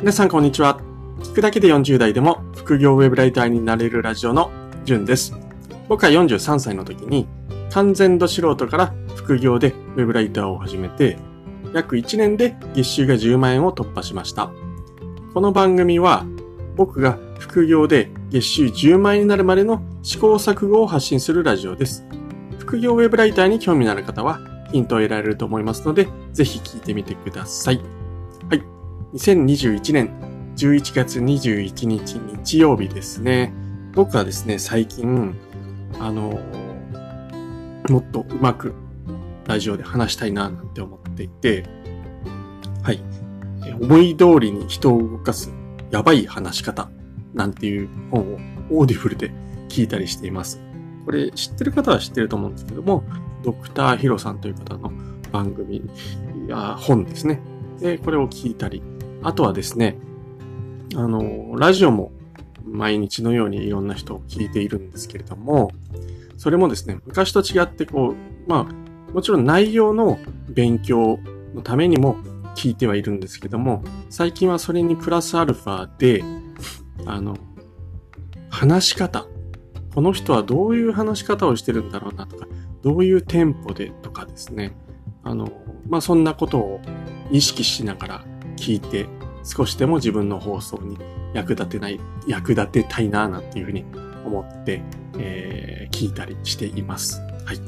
皆さんこんにちは。聞くだけで40代でも副業ウェブライターになれるラジオのじゅんです。僕は43歳の時に完全度素人から副業でウェブライターを始めて約1年で月収が10万円を突破しました。この番組は僕が副業で月収10万円になるまでの試行錯誤を発信するラジオです。副業ウェブライターに興味のある方はヒントを得られると思いますので、ぜひ聞いてみてください。2021年11月21日日曜日ですね。僕はですね、最近、あの、もっとうまくラジオで話したいななんて思っていて、はい。思い通りに人を動かすやばい話し方なんていう本を Audible で聞いたりしています。これ知ってる方は知ってると思うんですけども、ドクターヒロさんという方の番組や本ですね。で、これを聞いたり、あとはですね、あの、ラジオも毎日のようにいろんな人を聞いているんですけれども、それもですね、昔と違ってこう、まあ、もちろん内容の勉強のためにも聞いてはいるんですけども、最近はそれにプラスアルファで、あの、話し方。この人はどういう話し方をしてるんだろうなとか、どういうテンポでとかですね。あの、まあ、そんなことを意識しながら聞いて、少しでも自分の放送に役立てない、役立てたいな、なんていうふうに思って、えー、聞いたりしています。はい。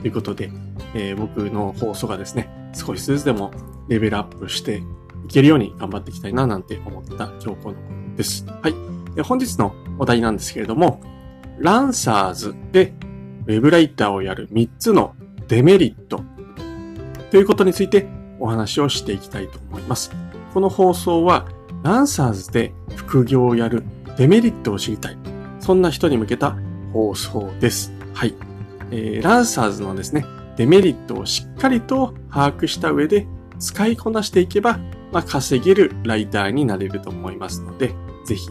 ということで、えー、僕の放送がですね、少しずつでもレベルアップしていけるように頑張っていきたいな、なんて思った今日このです。はい。で本日のお題なんですけれども、ランサーズでウェブライターをやる3つのデメリットということについてお話をしていきたいと思います。この放送は、ランサーズで副業をやるデメリットを知りたい。そんな人に向けた放送です。はい。えー、ランサーズのですね、デメリットをしっかりと把握した上で使いこなしていけば、まあ、稼げるライターになれると思いますので、ぜひ、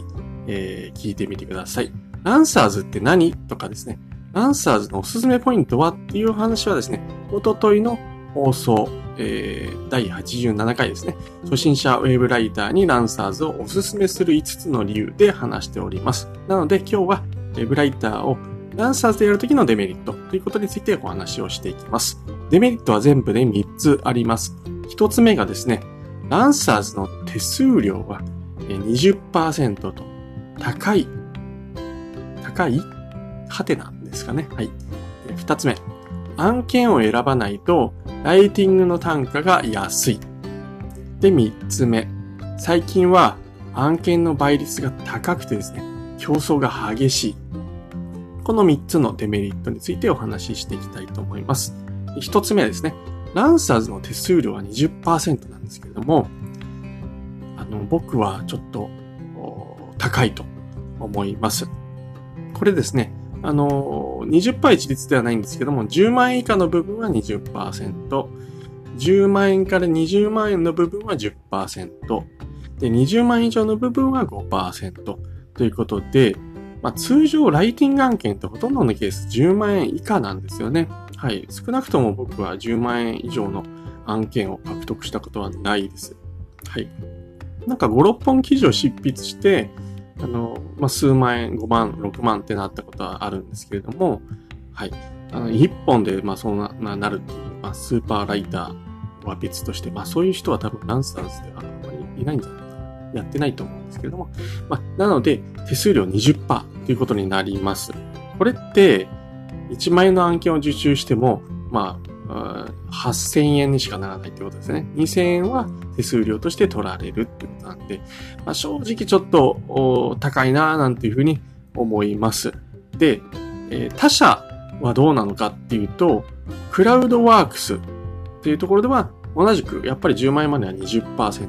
えー、聞いてみてください。ランサーズって何とかですね、ランサーズのおすすめポイントはっていう話はですね、おとといの放送、えー、第87回ですね。初心者ウェブライターにランサーズをおすすめする5つの理由で話しております。なので今日はウェブライターをランサーズでやるときのデメリットということについてお話をしていきます。デメリットは全部で3つあります。1つ目がですね、ランサーズの手数料は20%と高い、高い？はてなんですかね。はい。2つ目、案件を選ばないとライティングの単価が安い。で、三つ目。最近は案件の倍率が高くてですね、競争が激しい。この三つのデメリットについてお話ししていきたいと思います。一つ目はですね、ランサーズの手数料は20%なんですけれども、あの、僕はちょっと高いと思います。これですね、あの、20%一律ではないんですけども、10万円以下の部分は20%、10万円から20万円の部分は10%、で、20万円以上の部分は5%ということで、まあ、通常ライティング案件ってほとんどのケース10万円以下なんですよね。はい。少なくとも僕は10万円以上の案件を獲得したことはないです。はい。なんか5、6本記事を執筆して、あの、まあ、数万円、5万、6万ってなったことはあるんですけれども、はい。あの、1本で、ま、そうな、なるっていう、まあ、スーパーライターは別として、まあ、そういう人は多分ランサーズではあんまりいないんじゃないかな。やってないと思うんですけれども、まあ、なので、手数料20%ということになります。これって、1万円の案件を受注しても、ま、8000円にしかならないってことですね。2000円は手数料として取られるってことなんで、まあ、正直ちょっと高いなぁなんていうふうに思います。で、えー、他社はどうなのかっていうと、クラウドワークスっていうところでは同じくやっぱり10万円までは20%。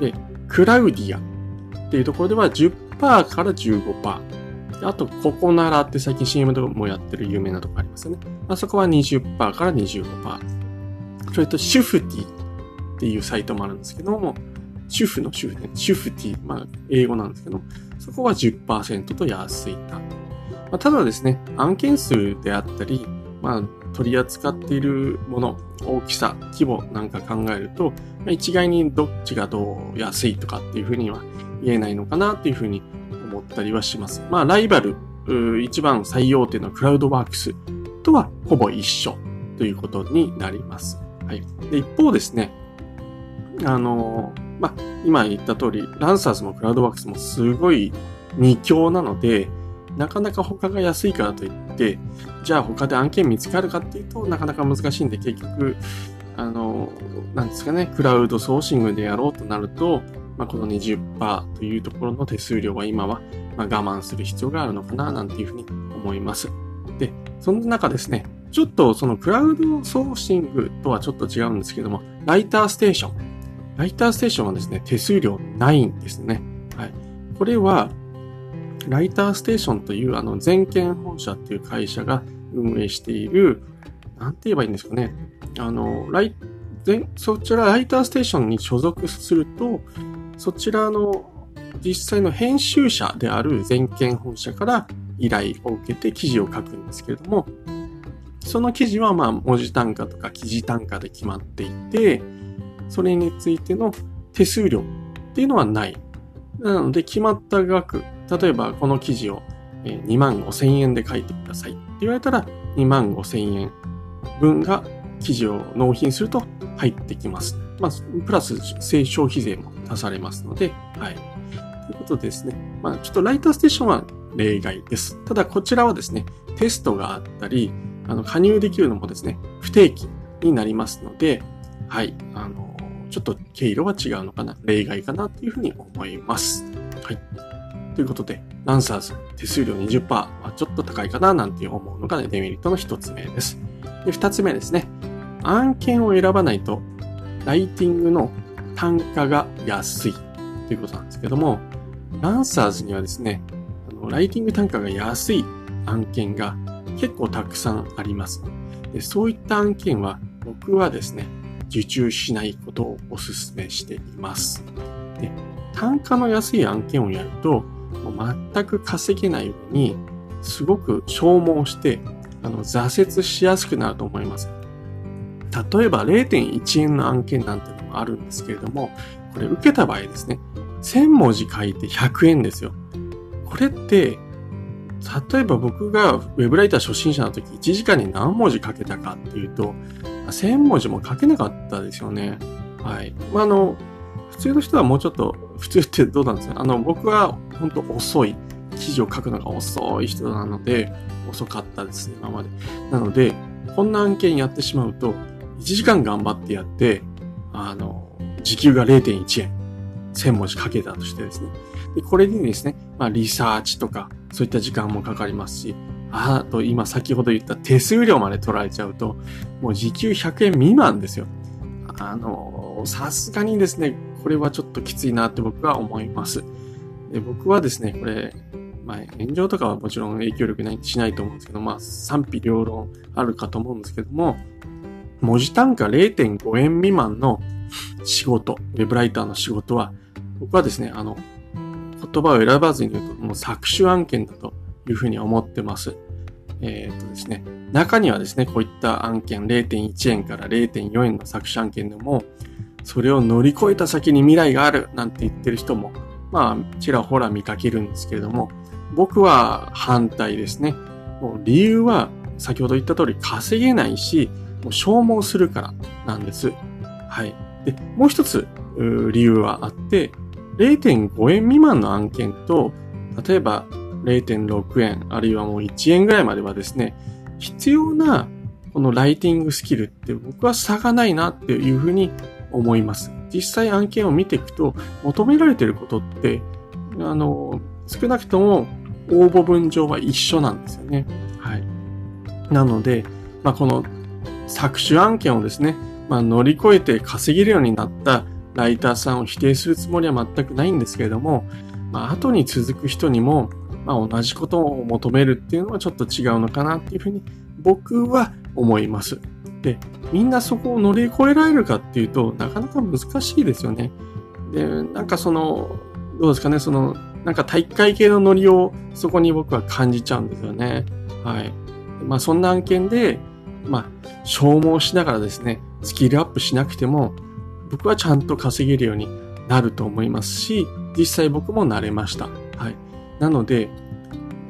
で、クラウディアっていうところでは10%から15%。あと、ココナラって最近 CM でもやってる有名なとこありますよね。あそこは20%から25%。それと、シュフティっていうサイトもあるんですけども、主婦の主婦ね、シュフティ、まあ、英語なんですけど、そこは10%と安いな。まあ、ただですね、案件数であったり、まあ、取り扱っているもの、大きさ、規模なんか考えると、まあ、一概にどっちがどう安いとかっていうふうには言えないのかなっていうふうにったりはします。まあ、ライバル、一番最大手のクラウドワークスとはほぼ一緒ということになります。はい。で、一方ですね、あの、まあ、今言った通り、ランサーズもクラウドワークスもすごい二強なので、なかなか他が安いからといって、じゃあ他で案件見つかるかっていうとなかなか難しいんで結局、あの、なんですかね、クラウドソーシングでやろうとなると、まあ、この20%というところの手数料は今は、ま我慢する必要があるのかな、なんていうふうに思います。で、そんな中ですね、ちょっとそのクラウドソーシングとはちょっと違うんですけども、ライターステーション。ライターステーションはですね、手数料ないんですね。はい。これは、ライターステーションというあの全権本社っていう会社が運営している、なんて言えばいいんですかね。あの、ライ、そちらライターステーションに所属すると、そちらの実際の編集者である全権本社から依頼を受けて記事を書くんですけれども、その記事はまあ文字単価とか記事単価で決まっていて、それについての手数料っていうのはない。なので決まった額、例えばこの記事を2万5千円で書いてくださいって言われたら2万5千円分が記事を納品すると入ってきます。まあ、プラス消費税も足されますので、はい。ということですね。まあ、ちょっとライターステーションは例外です。ただ、こちらはですね、テストがあったり、あの、加入できるのもですね、不定期になりますので、はい。あの、ちょっと経路は違うのかな、例外かなというふうに思います。はい。ということで、ランサーズ手数料20%はちょっと高いかななんて思うのが、ね、デメリットの一つ目です。で、二つ目ですね。案件を選ばないと、ライティングの単価が安いということなんですけども、ランサーズにはですね、あのライティング単価が安い案件が結構たくさんあります。でそういった案件は僕はですね、受注しないことをお勧めしています。で単価の安い案件をやると、全く稼げない上に、すごく消耗して、あの、挫折しやすくなると思います。例えば0.1円の案件なんてのもあるんですけれども、これ受けた場合ですね、1000文字書いて100円ですよ。これって、例えば僕がウェブライター初心者の時1時間に何文字書けたかっていうと、1000文字も書けなかったですよね。はい。まあ、あの、普通の人はもうちょっと、普通ってどうなんですかあの、僕は本当遅い。記事を書くのが遅い人なので、遅かったですね、今まで。なので、こんな案件やってしまうと、1時間頑張ってやって、あの、時給が0.1円、1000文字書けたとしてですね。で、これにですね、まあ、リサーチとか、そういった時間もかかりますし、あと、今先ほど言った手数料まで取られちゃうと、もう時給100円未満ですよ。あの、さすがにですね、これはちょっときついなって僕は思います。で僕はですね、これ、まあ、炎上とかはもちろん影響力ないしないと思うんですけど、まあ、賛否両論あるかと思うんですけども、文字単価0.5円未満の仕事、ウェブライターの仕事は、僕はですね、あの、言葉を選ばずに言うと、もう搾取案件だというふうに思ってます。えっ、とですね、中にはですね、こういった案件0.1円から0.4円の搾取案件でも、それを乗り越えた先に未来があるなんて言ってる人も、まあ、ちらほら見かけるんですけれども、僕は反対ですね。もう理由は、先ほど言った通り稼げないし、もう消耗するからなんです。はい。で、もう一つ理由はあって、0.5円未満の案件と、例えば0.6円、あるいはもう1円ぐらいまではですね、必要なこのライティングスキルって僕は差がないなっていうふうに思います。実際案件を見ていくと、求められてることって、あの、少なくとも応募文上は一緒なんですよね。はい。なので、まあ、この搾取案件をですね、まあ、乗り越えて稼げるようになったライターさんを否定するつもりは全くないんですけれども、まあ、後に続く人にも、まあ、同じことを求めるっていうのはちょっと違うのかなっていうふうに僕は思います。で、みんなそこを乗り越えられるかっていうと、なかなか難しいですよね。で、なんかその、どうですかね、その、なんか体育会系のノリをそこに僕は感じちゃうんですよね。はい。まあそんな案件で、まあ、消耗しながらですね、スキルアップしなくても、僕はちゃんと稼げるようになると思いますし、実際僕もなれました。はい。なので、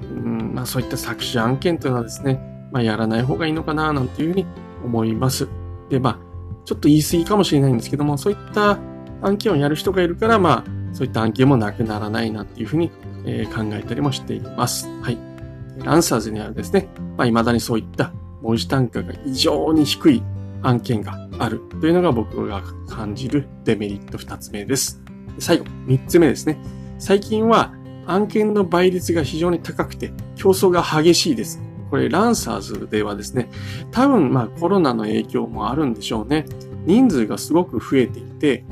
うんまあ、そういった作詞案件というのはですね、まあ、やらない方がいいのかな、なんていうふうに思います。で、まあ、ちょっと言い過ぎかもしれないんですけども、そういった案件をやる人がいるから、まあ、そういった案件もなくならないなっていうふうに、えー、考えたりもしています。はい。ランサーズにはですね、まあ、未だにそういった文字単価が異常に低い案件があるというのが僕が感じるデメリット2つ目です。最後、3つ目ですね。最近は案件の倍率が非常に高くて競争が激しいです。これ、ランサーズではですね、多分まあコロナの影響もあるんでしょうね。人数がすごく増えていて、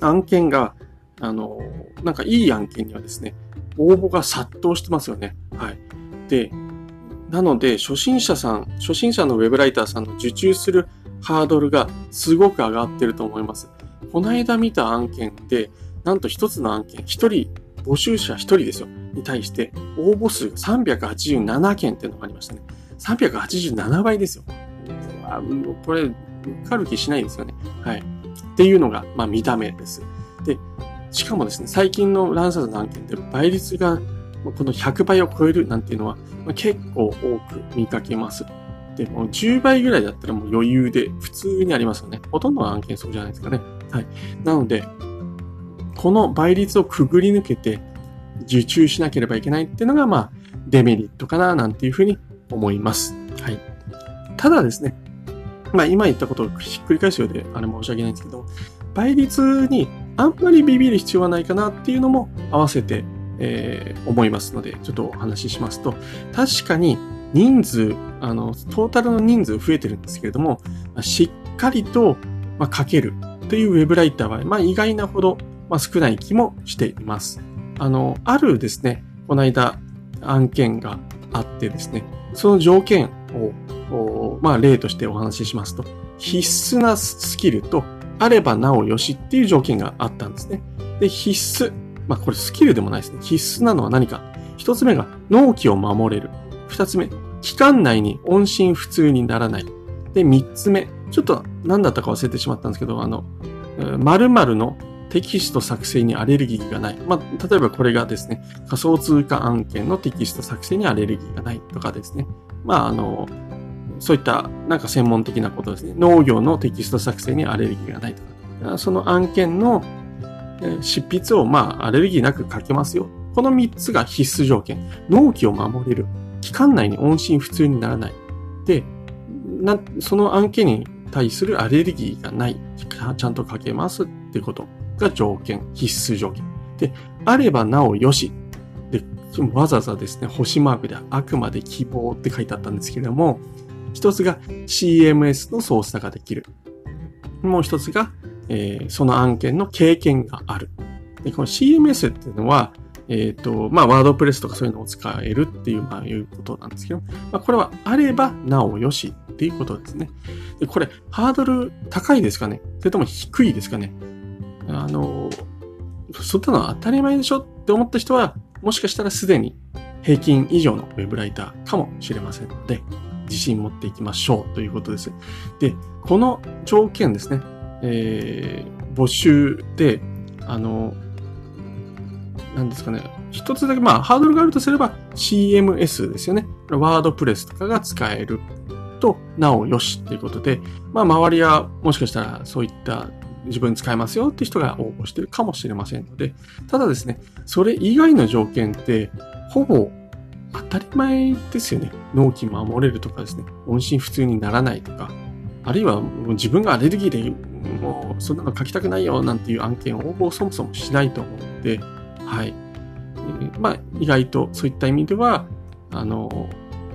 案件が、あの、なんかいい案件にはですね、応募が殺到してますよね。はい。で、なので、初心者さん、初心者のウェブライターさんの受注するハードルがすごく上がってると思います。この間見た案件で、なんと一つの案件、一人、募集者一人ですよ。に対して、応募数が387件っていうのがありましたね。387倍ですよ。これ、受かる気しないですよね。はい。っていうのが、まあ見た目です。で、しかもですね、最近のランサーズの案件で倍率がこの100倍を超えるなんていうのは、まあ、結構多く見かけます。で、も10倍ぐらいだったらもう余裕で普通にありますよね。ほとんどの案件そうじゃないですかね。はい。なので、この倍率をくぐり抜けて受注しなければいけないっていうのが、まあ、デメリットかな、なんていうふうに思います。はい。ただですね、まあ今言ったことをひっくり返すようで、あれ申し訳ないんですけど、倍率にあんまりビビる必要はないかなっていうのも合わせて、えー、思いますので、ちょっとお話ししますと、確かに人数、あの、トータルの人数増えてるんですけれども、しっかりと、ま、書けるというウェブライターは、まあ、意外なほど、まあ、少ない気もしています。あの、あるですね、この間案件があってですね、その条件を、まあ、例としてお話ししますと、必須なスキルとあればなおよしっていう条件があったんですね。で、必須。まあこれスキルでもないですね。必須なのは何か。一つ目が納期を守れる。二つ目、期間内に音信不通にならない。で、三つ目、ちょっと何だったか忘れてしまったんですけど、あの、〇〇のテキスト作成にアレルギーがない。まあ、例えばこれがですね、仮想通貨案件のテキスト作成にアレルギーがないとかですね。まあ、あの、そういったなんか専門的なことですね。農業のテキスト作成にアレルギーがないとか。その案件の執筆をまあアレルギーなく書けますよ。この3つが必須条件。納期を守れる。期間内に音信不通にならない。で、なその案件に対するアレルギーがない。ちゃんと書けますってことが条件。必須条件。で、あればなおよし。で、わざわざですね、星マークであくまで希望って書いてあったんですけれども、一つが CMS の操作ができる。もう一つが、えー、その案件の経験がある。で、この CMS っていうのは、えっ、ー、と、まあ、ワードプレスとかそういうのを使えるっていう、まあ、いうことなんですけど、まあ、これはあればなおよしっていうことですね。で、これ、ハードル高いですかね？それとも低いですかね？あの、そんなのは当たり前でしょって思った人は、もしかしたらすでに平均以上のウェブライターかもしれませんので、自信持っていきましょうということです。で、この条件ですね、えー、募集で、あの、何ですかね、一つだけ、まあ、ハードルがあるとすれば CMS ですよね。ワードプレスとかが使えると、なおよしっていうことで、まあ、周りはもしかしたらそういった自分使えますよって人が応募してるかもしれませんので、ただですね、それ以外の条件って、ほぼ当たり前ですよね。納期守れるとかですね、音信不通にならないとか、あるいは自分がアレルギーでもうそんなの書きたくないよなんていう案件を応募そもそもしないと思うので、はい。まあ、意外とそういった意味では、あの、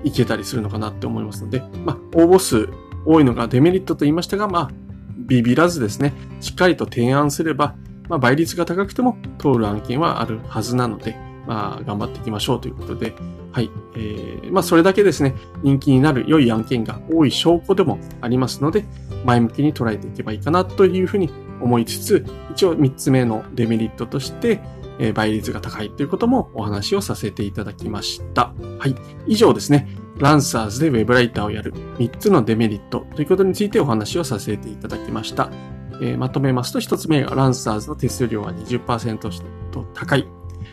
いけたりするのかなって思いますので、まあ、応募数多いのがデメリットと言いましたが、まあ、ビビらずですね、しっかりと提案すれば、まあ、倍率が高くても通る案件はあるはずなので、まあ、頑張っていきましょうということで、はい。えー、まあ、それだけですね、人気になる良い案件が多い証拠でもありますので、前向きに捉えていけばいいかなというふうに思いつつ、一応3つ目のデメリットとして、え、倍率が高いということもお話をさせていただきました。はい。以上ですね、ランサーズでウェブライターをやる3つのデメリットということについてお話をさせていただきました。えー、まとめますと、1つ目がランサーズの手数料は20%と高い。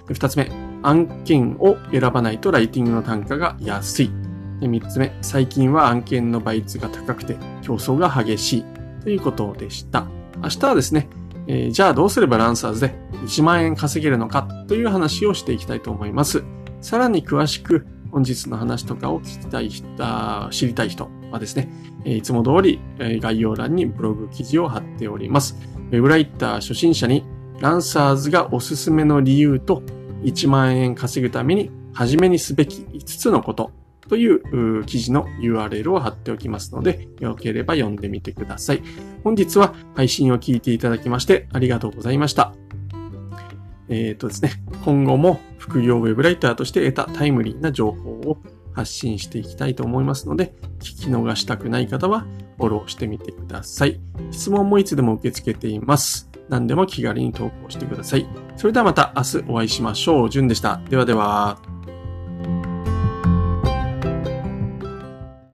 2つ目、案件を選ばないとライティングの単価が安い。で3つ目、最近は案件の倍率が高くて競争が激しいということでした。明日はですね、えー、じゃあどうすればランサーズで1万円稼げるのかという話をしていきたいと思います。さらに詳しく本日の話とかを聞きたい人、知りたい人はですね、いつも通り概要欄にブログ記事を貼っております。ウェブライター初心者にランサーズがおすすめの理由と1万円稼ぐために初めにすべき5つのことという記事の URL を貼っておきますので、よければ読んでみてください。本日は配信を聞いていただきましてありがとうございました。えっ、ー、とですね、今後も副業ウェブライターとして得たタイムリーな情報を発信していきたいと思いますので、聞き逃したくない方はフォローしてみてください。質問もいつでも受け付けています。何でも気軽に投稿してください。それではまた明日お会いしましょう。じゅんでした。ではでは。